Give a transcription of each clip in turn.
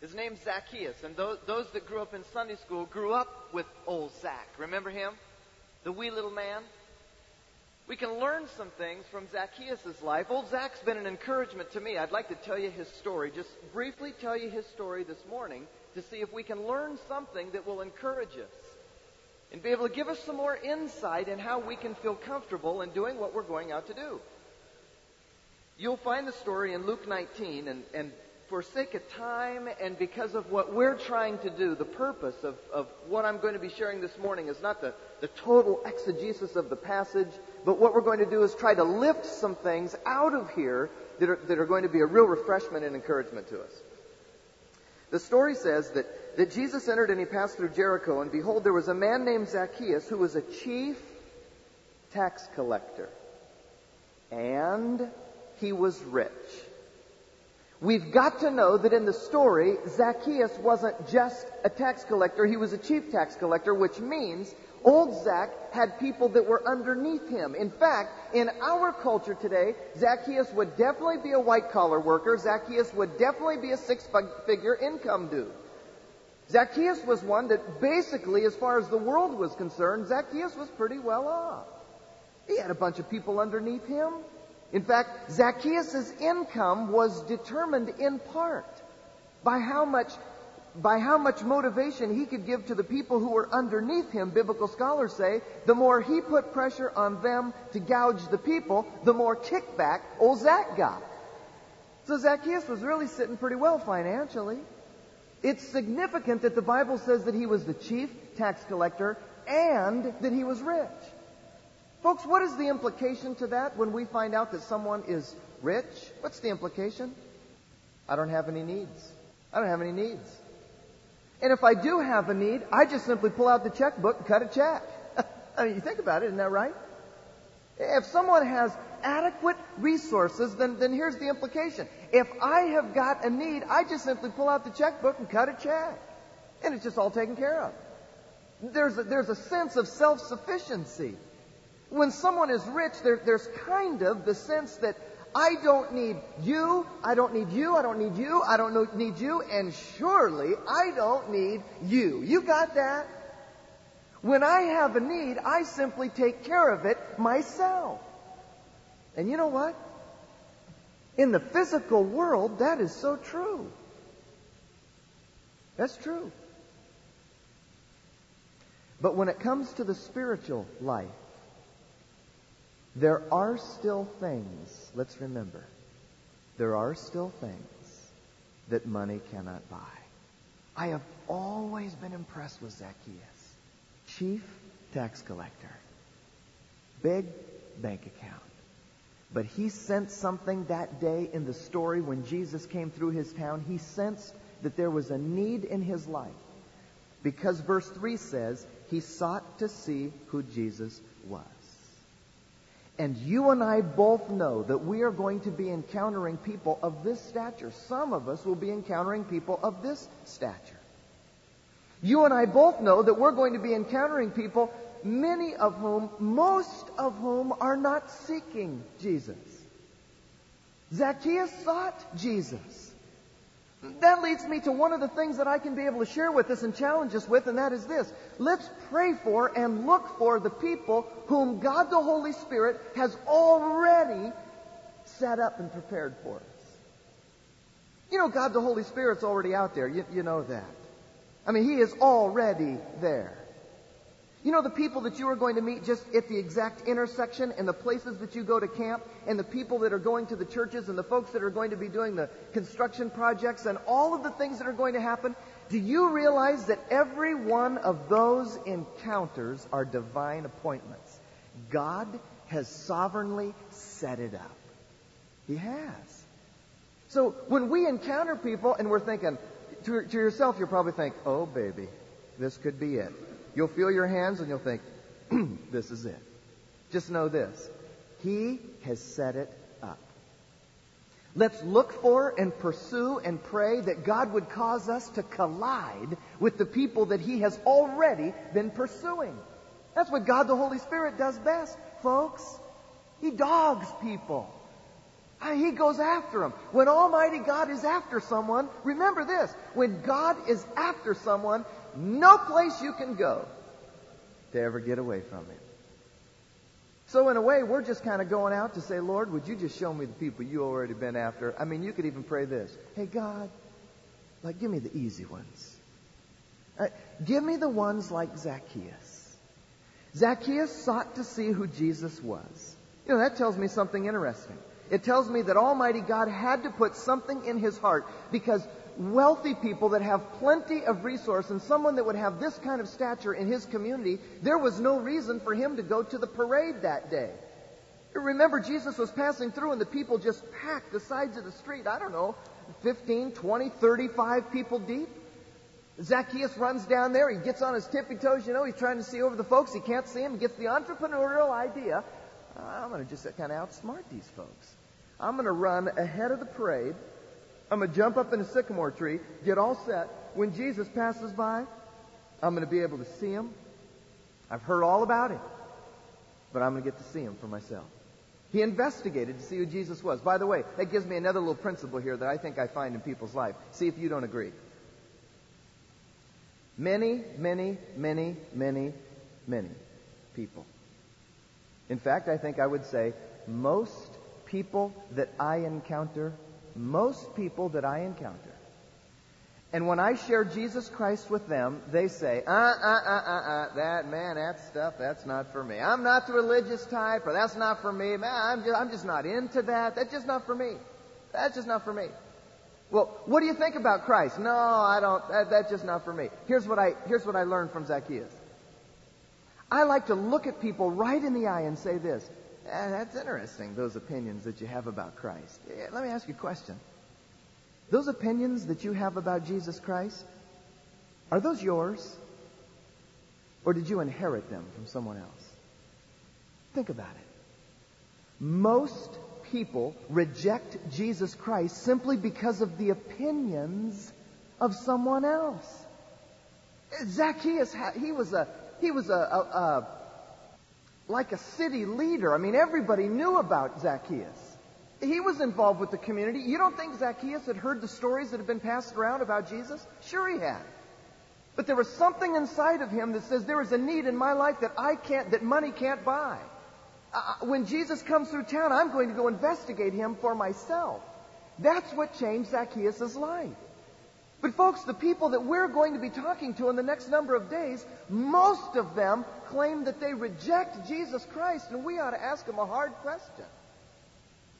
His name's Zacchaeus, and those, those that grew up in Sunday school grew up with old Zach. Remember him? The wee little man? We can learn some things from Zacchaeus' life. Old Zach's been an encouragement to me. I'd like to tell you his story, just briefly tell you his story this morning to see if we can learn something that will encourage us and be able to give us some more insight in how we can feel comfortable in doing what we're going out to do. You'll find the story in Luke 19, and, and for sake of time and because of what we're trying to do, the purpose of, of what I'm going to be sharing this morning is not the, the total exegesis of the passage, but what we're going to do is try to lift some things out of here that are, that are going to be a real refreshment and encouragement to us. The story says that, that Jesus entered and he passed through Jericho, and behold, there was a man named Zacchaeus who was a chief tax collector. And he was rich. We've got to know that in the story, Zacchaeus wasn't just a tax collector, he was a chief tax collector, which means Old Zac had people that were underneath him. In fact, in our culture today, Zacchaeus would definitely be a white collar worker. Zacchaeus would definitely be a six figure income dude. Zacchaeus was one that basically, as far as the world was concerned, Zacchaeus was pretty well off. He had a bunch of people underneath him. In fact, Zacchaeus' income was determined in part by how much by how much motivation he could give to the people who were underneath him, biblical scholars say, the more he put pressure on them to gouge the people, the more kickback old Zach got. So Zacchaeus was really sitting pretty well financially. It's significant that the Bible says that he was the chief tax collector and that he was rich. Folks, what is the implication to that when we find out that someone is rich? What's the implication? I don't have any needs. I don't have any needs. And if I do have a need, I just simply pull out the checkbook and cut a check. I mean, you think about it, isn't that right? If someone has adequate resources, then, then here's the implication. If I have got a need, I just simply pull out the checkbook and cut a check. And it's just all taken care of. There's a, there's a sense of self-sufficiency. When someone is rich, there, there's kind of the sense that I don't need you. I don't need you. I don't need you. I don't need you. And surely I don't need you. You got that? When I have a need, I simply take care of it myself. And you know what? In the physical world, that is so true. That's true. But when it comes to the spiritual life, there are still things, let's remember, there are still things that money cannot buy. I have always been impressed with Zacchaeus. Chief tax collector. Big bank account. But he sensed something that day in the story when Jesus came through his town. He sensed that there was a need in his life. Because verse 3 says, he sought to see who Jesus was. And you and I both know that we are going to be encountering people of this stature. Some of us will be encountering people of this stature. You and I both know that we're going to be encountering people, many of whom, most of whom, are not seeking Jesus. Zacchaeus sought Jesus. That leads me to one of the things that I can be able to share with us and challenge us with, and that is this. Let's pray for and look for the people whom God the Holy Spirit has already set up and prepared for us. You know, God the Holy Spirit's already out there. You, you know that. I mean, He is already there. You know the people that you are going to meet just at the exact intersection and the places that you go to camp and the people that are going to the churches and the folks that are going to be doing the construction projects and all of the things that are going to happen. Do you realize that every one of those encounters are divine appointments? God has sovereignly set it up. He has. So when we encounter people and we're thinking, to, to yourself, you'll probably think, oh baby, this could be it. You'll feel your hands and you'll think, this is it. Just know this. He has set it up. Let's look for and pursue and pray that God would cause us to collide with the people that He has already been pursuing. That's what God the Holy Spirit does best, folks. He dogs people. He goes after them. When Almighty God is after someone, remember this. When God is after someone, no place you can go to ever get away from him. So in a way, we're just kind of going out to say, Lord, would you just show me the people you already been after? I mean, you could even pray this. Hey, God, like, give me the easy ones. Uh, give me the ones like Zacchaeus. Zacchaeus sought to see who Jesus was. You know, that tells me something interesting. It tells me that Almighty God had to put something in his heart because wealthy people that have plenty of resource and someone that would have this kind of stature in his community, there was no reason for him to go to the parade that day. Remember, Jesus was passing through and the people just packed the sides of the street. I don't know, 15, 20, 35 people deep. Zacchaeus runs down there. He gets on his tippy toes. You know, he's trying to see over the folks. He can't see them. He gets the entrepreneurial idea. Ah, I'm going to just kind of outsmart these folks. I'm going to run ahead of the parade I'm going to jump up in a sycamore tree, get all set. When Jesus passes by, I'm going to be able to see him. I've heard all about him, but I'm going to get to see him for myself. He investigated to see who Jesus was. By the way, that gives me another little principle here that I think I find in people's life. See if you don't agree. Many, many, many, many, many people. In fact, I think I would say most people that I encounter most people that I encounter. And when I share Jesus Christ with them, they say, uh, uh, uh, uh, uh, that, man, that stuff, that's not for me. I'm not the religious type, or that's not for me. Man, I'm just, I'm just not into that. That's just not for me. That's just not for me. Well, what do you think about Christ? No, I don't, that, that's just not for me. Here's what I, here's what I learned from Zacchaeus. I like to look at people right in the eye and say this, Uh, that's interesting, those opinions that you have about Christ. Uh, let me ask you a question. Those opinions that you have about Jesus Christ, are those yours? Or did you inherit them from someone else? Think about it. Most people reject Jesus Christ simply because of the opinions of someone else. Zacchaeus, he was a, he was a, a, a like a city leader. I mean, everybody knew about Zacchaeus. He was involved with the community. You don't think Zacchaeus had heard the stories that had been passed around about Jesus? Sure he had. But there was something inside of him that says there is a need in my life that I can't, that money can't buy. Uh, when Jesus comes through town, I'm going to go investigate him for myself. That's what changed Zacchaeus' life. But folks, the people that we're going to be talking to in the next number of days, most of them claim that they reject Jesus Christ, and we ought to ask them a hard question.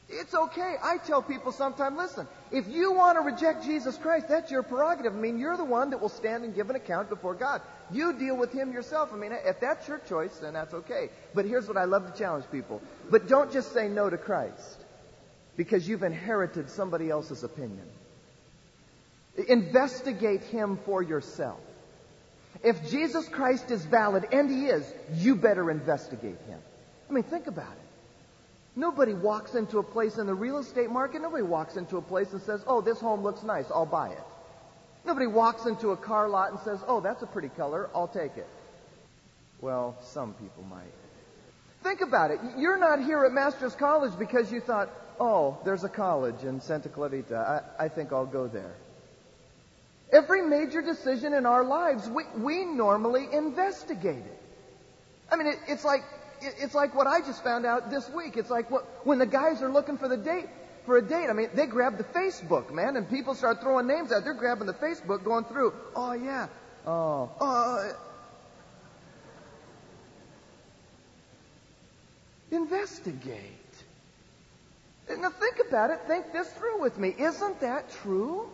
It's okay. I tell people sometimes, listen, if you want to reject Jesus Christ, that's your prerogative. I mean, you're the one that will stand and give an account before God. You deal with Him yourself. I mean, if that's your choice, then that's okay. But here's what I love to challenge people. But don't just say no to Christ because you've inherited somebody else's opinion. Investigate him for yourself. If Jesus Christ is valid, and he is, you better investigate him. I mean, think about it. Nobody walks into a place in the real estate market, nobody walks into a place and says, oh, this home looks nice, I'll buy it. Nobody walks into a car lot and says, oh, that's a pretty color, I'll take it. Well, some people might. Think about it. You're not here at Master's College because you thought, oh, there's a college in Santa Clarita. I, I think I'll go there. Every major decision in our lives, we, we normally investigate it. I mean, it, it's like it, it's like what I just found out this week. It's like what, when the guys are looking for the date for a date. I mean, they grab the Facebook, man, and people start throwing names out. They're grabbing the Facebook, going through. Oh yeah, oh, oh. oh. Investigate. Now think about it. Think this through with me. Isn't that true?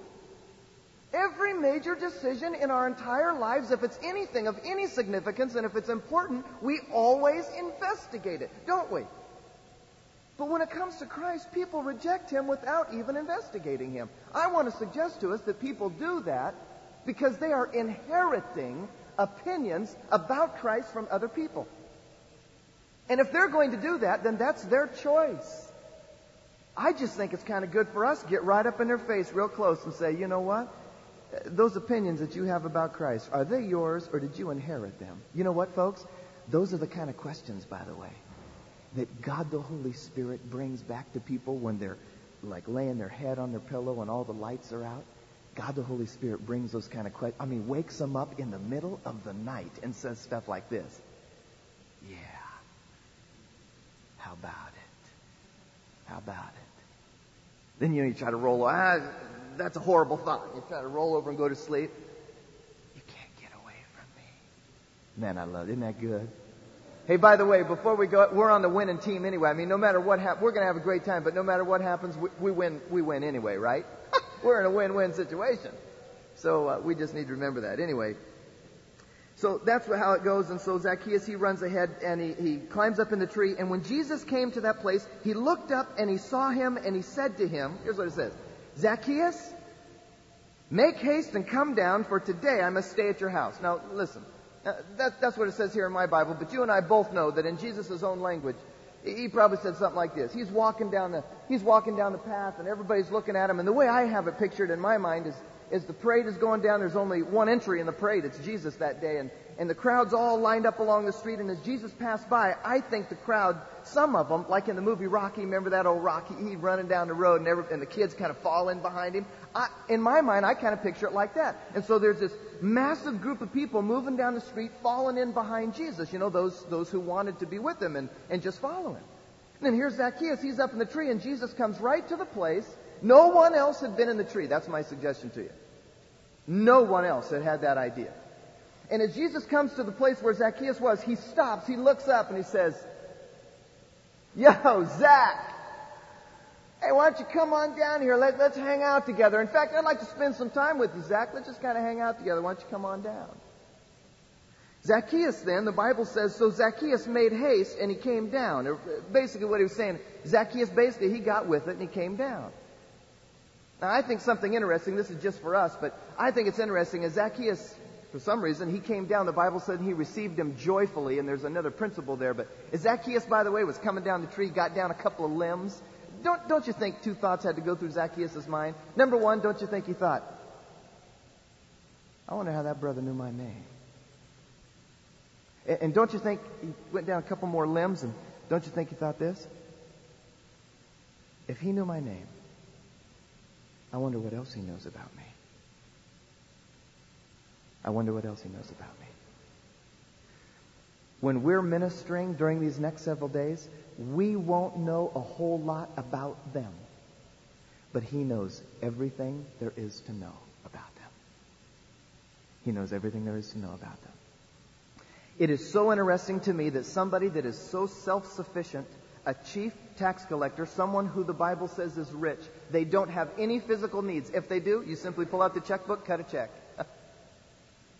Every major decision in our entire lives, if it's anything of any significance and if it's important, we always investigate it, don't we? But when it comes to Christ, people reject him without even investigating him. I want to suggest to us that people do that because they are inheriting opinions about Christ from other people. And if they're going to do that, then that's their choice. I just think it's kind of good for us to get right up in their face real close and say, you know what? Those opinions that you have about Christ, are they yours or did you inherit them? You know what, folks? Those are the kind of questions, by the way, that God the Holy Spirit brings back to people when they're like laying their head on their pillow and all the lights are out, God the Holy Spirit brings those kind of questions. I mean, wakes them up in the middle of the night and says stuff like this. Yeah. How about it? How about it? Then you know you try to roll. Ah, that's a horrible thought. You try to roll over and go to sleep. You can't get away from me. Man, I love it. Isn't that good? Hey, by the way, before we go, we're on the winning team anyway. I mean, no matter what happens, we're going to have a great time, but no matter what happens, we, we win, we win anyway, right? we're in a win-win situation. So uh, we just need to remember that. Anyway, so that's how it goes. And so Zacchaeus, he runs ahead and he, he climbs up in the tree. And when Jesus came to that place, he looked up and he saw him and he said to him, here's what it says, Zacchaeus, make haste and come down, for today I must stay at your house. Now listen, uh, that, that's what it says here in my Bible, but you and I both know that in Jesus' own language, he probably said something like this. He's walking down the, he's walking down the path and everybody's looking at him. And the way I have it pictured in my mind is, is the parade is going down. There's only one entry in the parade. It's Jesus that day. And, and the crowd's all lined up along the street. And as Jesus passed by, I think the crowd, some of them, like in the movie Rocky, remember that old Rocky? He's running down the road and, every, and the kids kind of fall in behind him. I, in my mind, I kind of picture it like that. And so there's this massive group of people moving down the street, falling in behind Jesus. You know, those, those who wanted to be with him and, and just follow him. And then here's Zacchaeus. He's up in the tree and Jesus comes right to the place. No one else had been in the tree. That's my suggestion to you. No one else had had that idea. And as Jesus comes to the place where Zacchaeus was, he stops, he looks up, and he says, Yo, Zach! Hey, why don't you come on down here? Let, let's hang out together. In fact, I'd like to spend some time with you, Zach. Let's just kind of hang out together. Why don't you come on down? Zacchaeus then, the Bible says, so Zacchaeus made haste and he came down. Uh, basically what he was saying, Zacchaeus basically, he got with it and he came down. Now I think something interesting, this is just for us, but I think it's interesting is Zacchaeus, for some reason, he came down, the Bible said he received him joyfully, and there's another principle there, but Zacchaeus, by the way, was coming down the tree, got down a couple of limbs, don't, don't you think two thoughts had to go through Zacchaeus' mind? Number one, don't you think he thought, I wonder how that brother knew my name? And, and don't you think he went down a couple more limbs, and don't you think he thought this? If he knew my name, I wonder what else he knows about me. I wonder what else he knows about me. When we're ministering during these next several days, we won't know a whole lot about them. But he knows everything there is to know about them. He knows everything there is to know about them. It is so interesting to me that somebody that is so self-sufficient a chief tax collector, someone who the Bible says is rich. They don't have any physical needs. If they do, you simply pull out the checkbook, cut a check.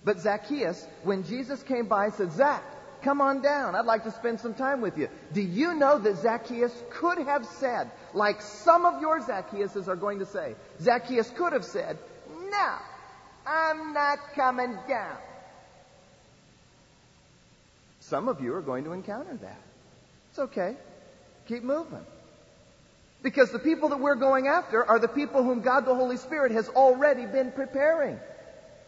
But Zacchaeus, when Jesus came by, said, Zach, come on down. I'd like to spend some time with you. Do you know that Zacchaeus could have said, like some of your Zacchaeuses are going to say, Zacchaeus could have said, no, I'm not coming down. Some of you are going to encounter that. It's okay. Keep moving. Because the people that we're going after are the people whom God the Holy Spirit has already been preparing.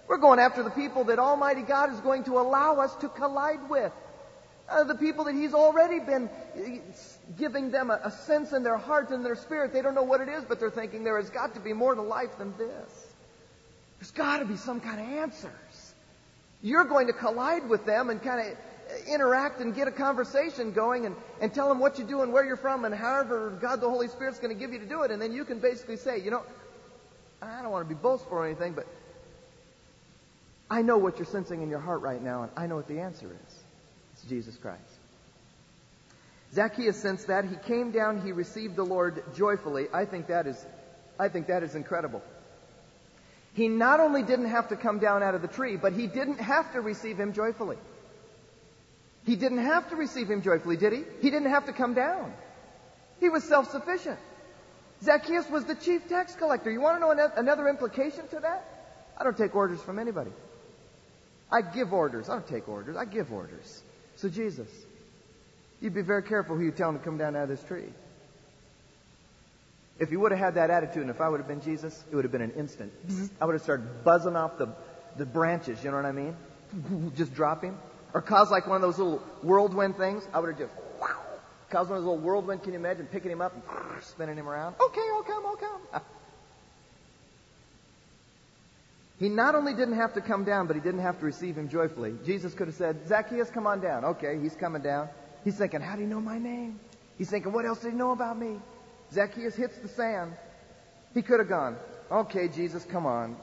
We're going after the people that Almighty God is going to allow us to collide with. Uh, the people that He's already been uh, giving them a, a sense in their heart and their spirit. They don't know what it is, but they're thinking there has got to be more to life than this. There's got to be some kind of answers. You're going to collide with them and kind of interact and get a conversation going and, and tell them what you do and where you're from and however God the Holy Spirit's going to give you to do it. And then you can basically say, you know, I don't want to be boastful or anything, but I know what you're sensing in your heart right now, and I know what the answer is. It's Jesus Christ. Zacchaeus sensed that. He came down, he received the Lord joyfully. I think that is, I think that is incredible. He not only didn't have to come down out of the tree, but he didn't have to receive him joyfully. He didn't have to receive him joyfully, did he? He didn't have to come down. He was self-sufficient. Zacchaeus was the chief tax collector. You want to know another implication to that? I don't take orders from anybody. I give orders. I don't take orders. I give orders. So Jesus, you'd be very careful who you tell him to come down out of this tree. If you would have had that attitude, and if I would have been Jesus, it would have been an instant. I would have started buzzing off the, the branches, you know what I mean? Just dropping or cause like one of those little whirlwind things, I would have just, wow, Cause one of those little whirlwind, can you imagine picking him up and spinning him around? Okay, I'll come, I'll come. He not only didn't have to come down, but he didn't have to receive him joyfully. Jesus could have said, Zacchaeus, come on down. Okay, he's coming down. He's thinking, how do you know my name? He's thinking, what else did he know about me? Zacchaeus hits the sand. He could have gone, okay, Jesus, come on.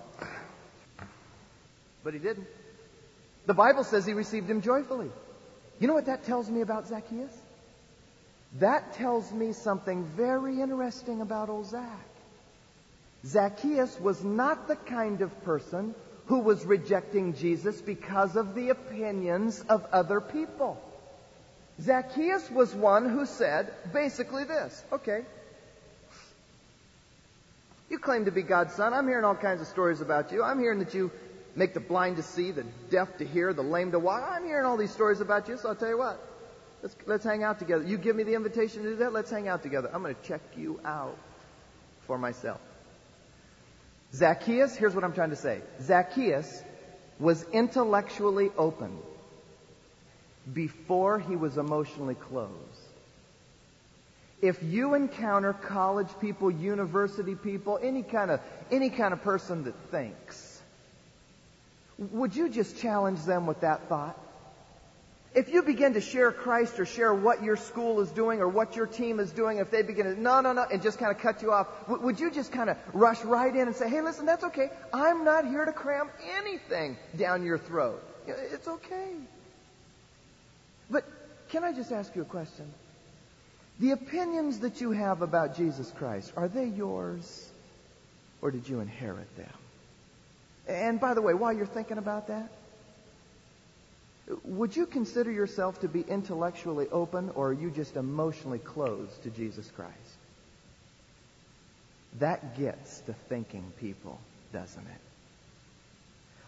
But he didn't. The Bible says he received him joyfully. You know what that tells me about Zacchaeus? That tells me something very interesting about old Zach. Zacchaeus was not the kind of person who was rejecting Jesus because of the opinions of other people. Zacchaeus was one who said basically this okay, you claim to be God's son. I'm hearing all kinds of stories about you. I'm hearing that you make the blind to see, the deaf to hear, the lame to walk. I'm hearing all these stories about you, so I'll tell you what. Let's, let's hang out together. You give me the invitation to do that, let's hang out together. I'm going to check you out for myself. Zacchaeus, here's what I'm trying to say Zacchaeus was intellectually open before he was emotionally closed. If you encounter college people, university people, any kind of any kind of person that thinks, would you just challenge them with that thought? If you begin to share Christ or share what your school is doing or what your team is doing, if they begin to, no, no, no, and just kind of cut you off, would you just kind of rush right in and say, hey, listen, that's okay. I'm not here to cram anything down your throat. It's okay. But can I just ask you a question? The opinions that you have about Jesus Christ, are they yours or did you inherit them? And by the way, while you're thinking about that, would you consider yourself to be intellectually open or are you just emotionally closed to Jesus Christ? That gets to thinking people, doesn't it?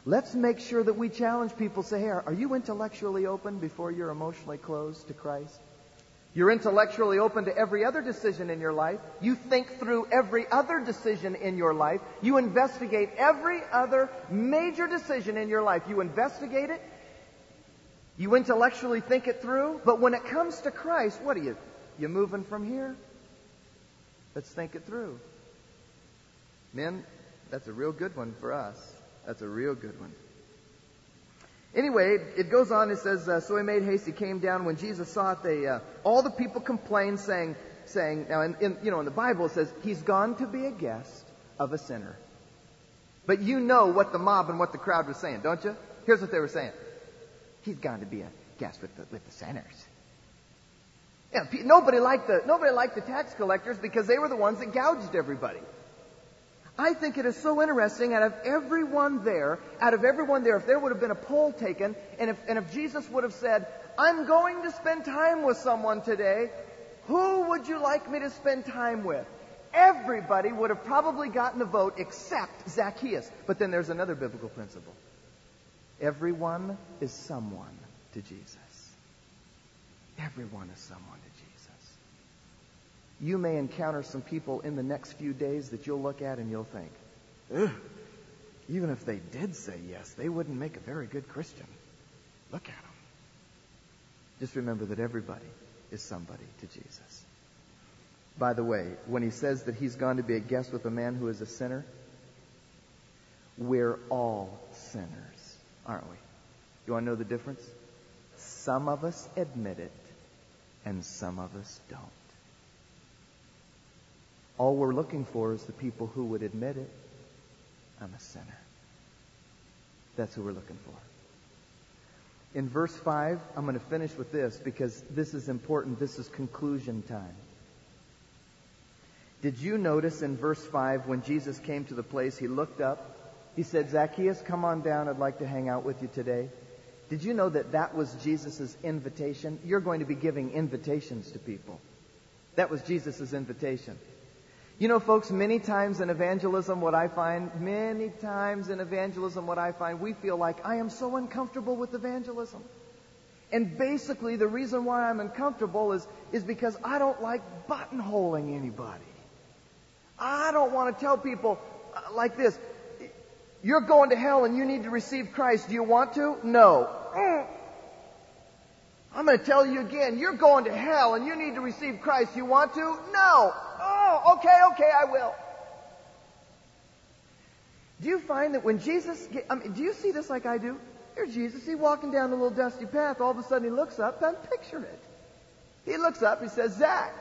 Let's make sure that we challenge people. Say, hey, are you intellectually open before you're emotionally closed to Christ? You're intellectually open to every other decision in your life. You think through every other decision in your life. You investigate every other major decision in your life. You investigate it. You intellectually think it through. But when it comes to Christ, what are you? You moving from here? Let's think it through. Men, that's a real good one for us. That's a real good one. Anyway, it goes on. It says, uh, so he made haste. He came down. When Jesus saw it, they uh, all the people complained, saying, saying. Now, in, in, you know, in the Bible it says he's gone to be a guest of a sinner. But you know what the mob and what the crowd was saying, don't you? Here's what they were saying. He's gone to be a guest with the, with the sinners. Yeah, nobody liked the nobody liked the tax collectors because they were the ones that gouged everybody. I think it is so interesting. Out of everyone there, out of everyone there, if there would have been a poll taken, and if, and if Jesus would have said, I'm going to spend time with someone today, who would you like me to spend time with? Everybody would have probably gotten a vote except Zacchaeus. But then there's another biblical principle. Everyone is someone to Jesus. Everyone is someone to Jesus you may encounter some people in the next few days that you'll look at and you'll think, Ugh, even if they did say yes, they wouldn't make a very good Christian. Look at them. Just remember that everybody is somebody to Jesus. By the way, when he says that he's gone to be a guest with a man who is a sinner, we're all sinners, aren't we? You want to know the difference? Some of us admit it, and some of us don't. All we're looking for is the people who would admit it. I'm a sinner. That's who we're looking for. In verse 5, I'm going to finish with this because this is important. This is conclusion time. Did you notice in verse 5 when Jesus came to the place, he looked up, he said, Zacchaeus, come on down. I'd like to hang out with you today. Did you know that that was Jesus' invitation? You're going to be giving invitations to people. That was Jesus' invitation. You know, folks, many times in evangelism, what I find, many times in evangelism, what I find, we feel like I am so uncomfortable with evangelism. And basically, the reason why I'm uncomfortable is, is because I don't like buttonholing anybody. I don't want to tell people uh, like this, you're going to hell and you need to receive Christ. Do you want to? No. Mm. I'm going to tell you again, you're going to hell and you need to receive Christ. You want to? No. Oh, okay, okay, I will. Do you find that when Jesus, get, I mean, do you see this like I do? Here's Jesus. He's walking down a little dusty path. All of a sudden he looks up and picture it. He looks up. He says, Zach,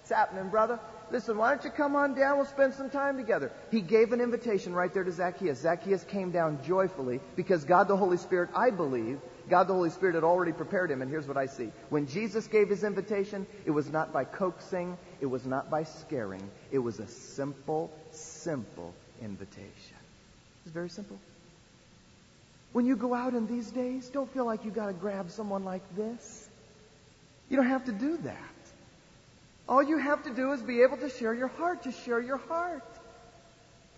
what's happening, brother? Listen, why don't you come on down? We'll spend some time together. He gave an invitation right there to Zacchaeus. Zacchaeus came down joyfully because God the Holy Spirit, I believe, God the Holy Spirit had already prepared him. And here's what I see. When Jesus gave his invitation, it was not by coaxing, it was not by scaring. It was a simple, simple invitation. It's very simple. When you go out in these days, don't feel like you got to grab someone like this. You don't have to do that. All you have to do is be able to share your heart. Just share your heart.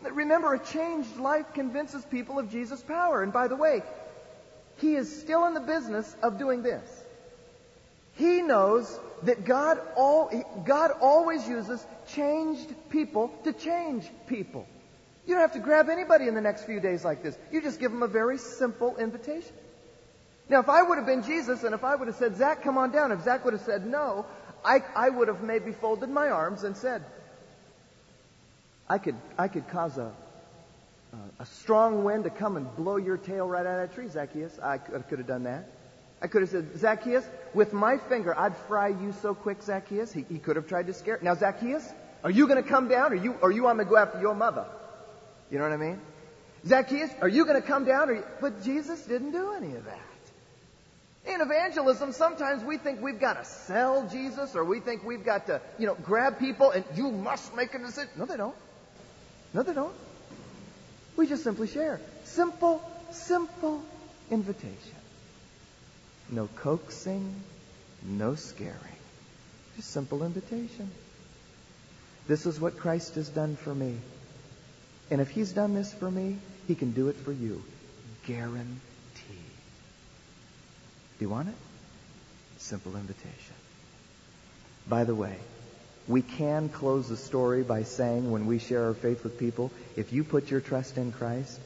Remember, a changed life convinces people of Jesus' power. And by the way, he is still in the business of doing this. He knows that God, all, God always uses changed people to change people. You don't have to grab anybody in the next few days like this. You just give them a very simple invitation. Now, if I would have been Jesus and if I would have said, Zach, come on down, if Zach would have said no, I, I would have maybe folded my arms and said, I could, I could cause a, a strong wind to come and blow your tail right out of that tree, Zacchaeus. I could, could have done that. I could have said, Zacchaeus, with my finger, I'd fry you so quick, Zacchaeus. He, he could have tried to scare. Now, Zacchaeus, are you going to come down, or you, or you want me to go after your mother? You know what I mean? Zacchaeus, are you going to come down? Or but Jesus didn't do any of that. In evangelism, sometimes we think we've got to sell Jesus, or we think we've got to, you know, grab people and you must make a decision. No, they don't. No, they don't. We just simply share. Simple, simple invitation. No coaxing, no scaring. Just simple invitation. This is what Christ has done for me. And if he's done this for me, he can do it for you. Guaranteed. Do you want it? Simple invitation. By the way, we can close the story by saying when we share our faith with people, if you put your trust in Christ,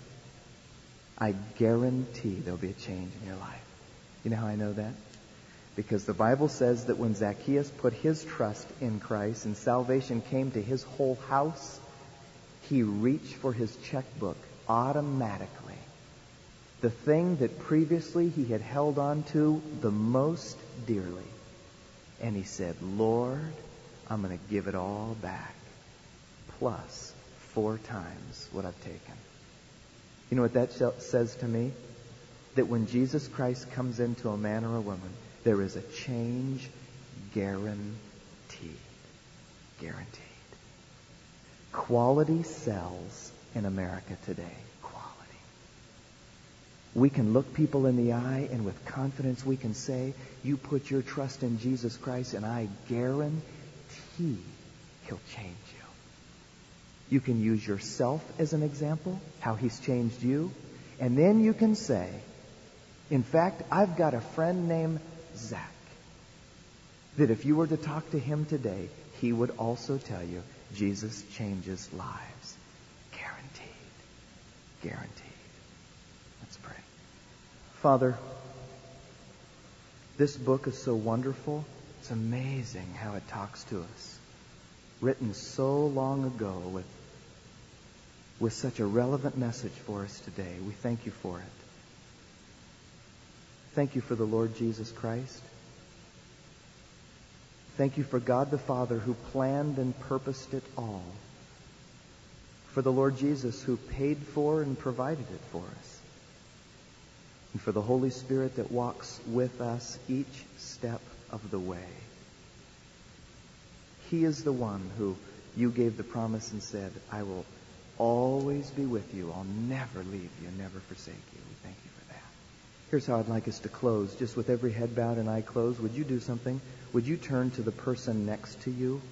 I guarantee there'll be a change in your life. You know how I know that? Because the Bible says that when Zacchaeus put his trust in Christ and salvation came to his whole house, he reached for his checkbook automatically. The thing that previously he had held on to the most dearly. And he said, Lord, I'm going to give it all back. Plus four times what I've taken. You know what that says to me? That when Jesus Christ comes into a man or a woman, there is a change guaranteed. Guaranteed. Quality sells in America today. We can look people in the eye and with confidence we can say, you put your trust in Jesus Christ and I guarantee he'll change you. You can use yourself as an example, how he's changed you. And then you can say, in fact, I've got a friend named Zach that if you were to talk to him today, he would also tell you Jesus changes lives. Guaranteed. Guaranteed. Father, this book is so wonderful. It's amazing how it talks to us. Written so long ago with, with such a relevant message for us today. We thank you for it. Thank you for the Lord Jesus Christ. Thank you for God the Father who planned and purposed it all. For the Lord Jesus who paid for and provided it for us. And for the Holy Spirit that walks with us each step of the way. He is the one who you gave the promise and said, I will always be with you. I'll never leave you, never forsake you. We thank you for that. Here's how I'd like us to close. Just with every head bowed and eye closed, would you do something? Would you turn to the person next to you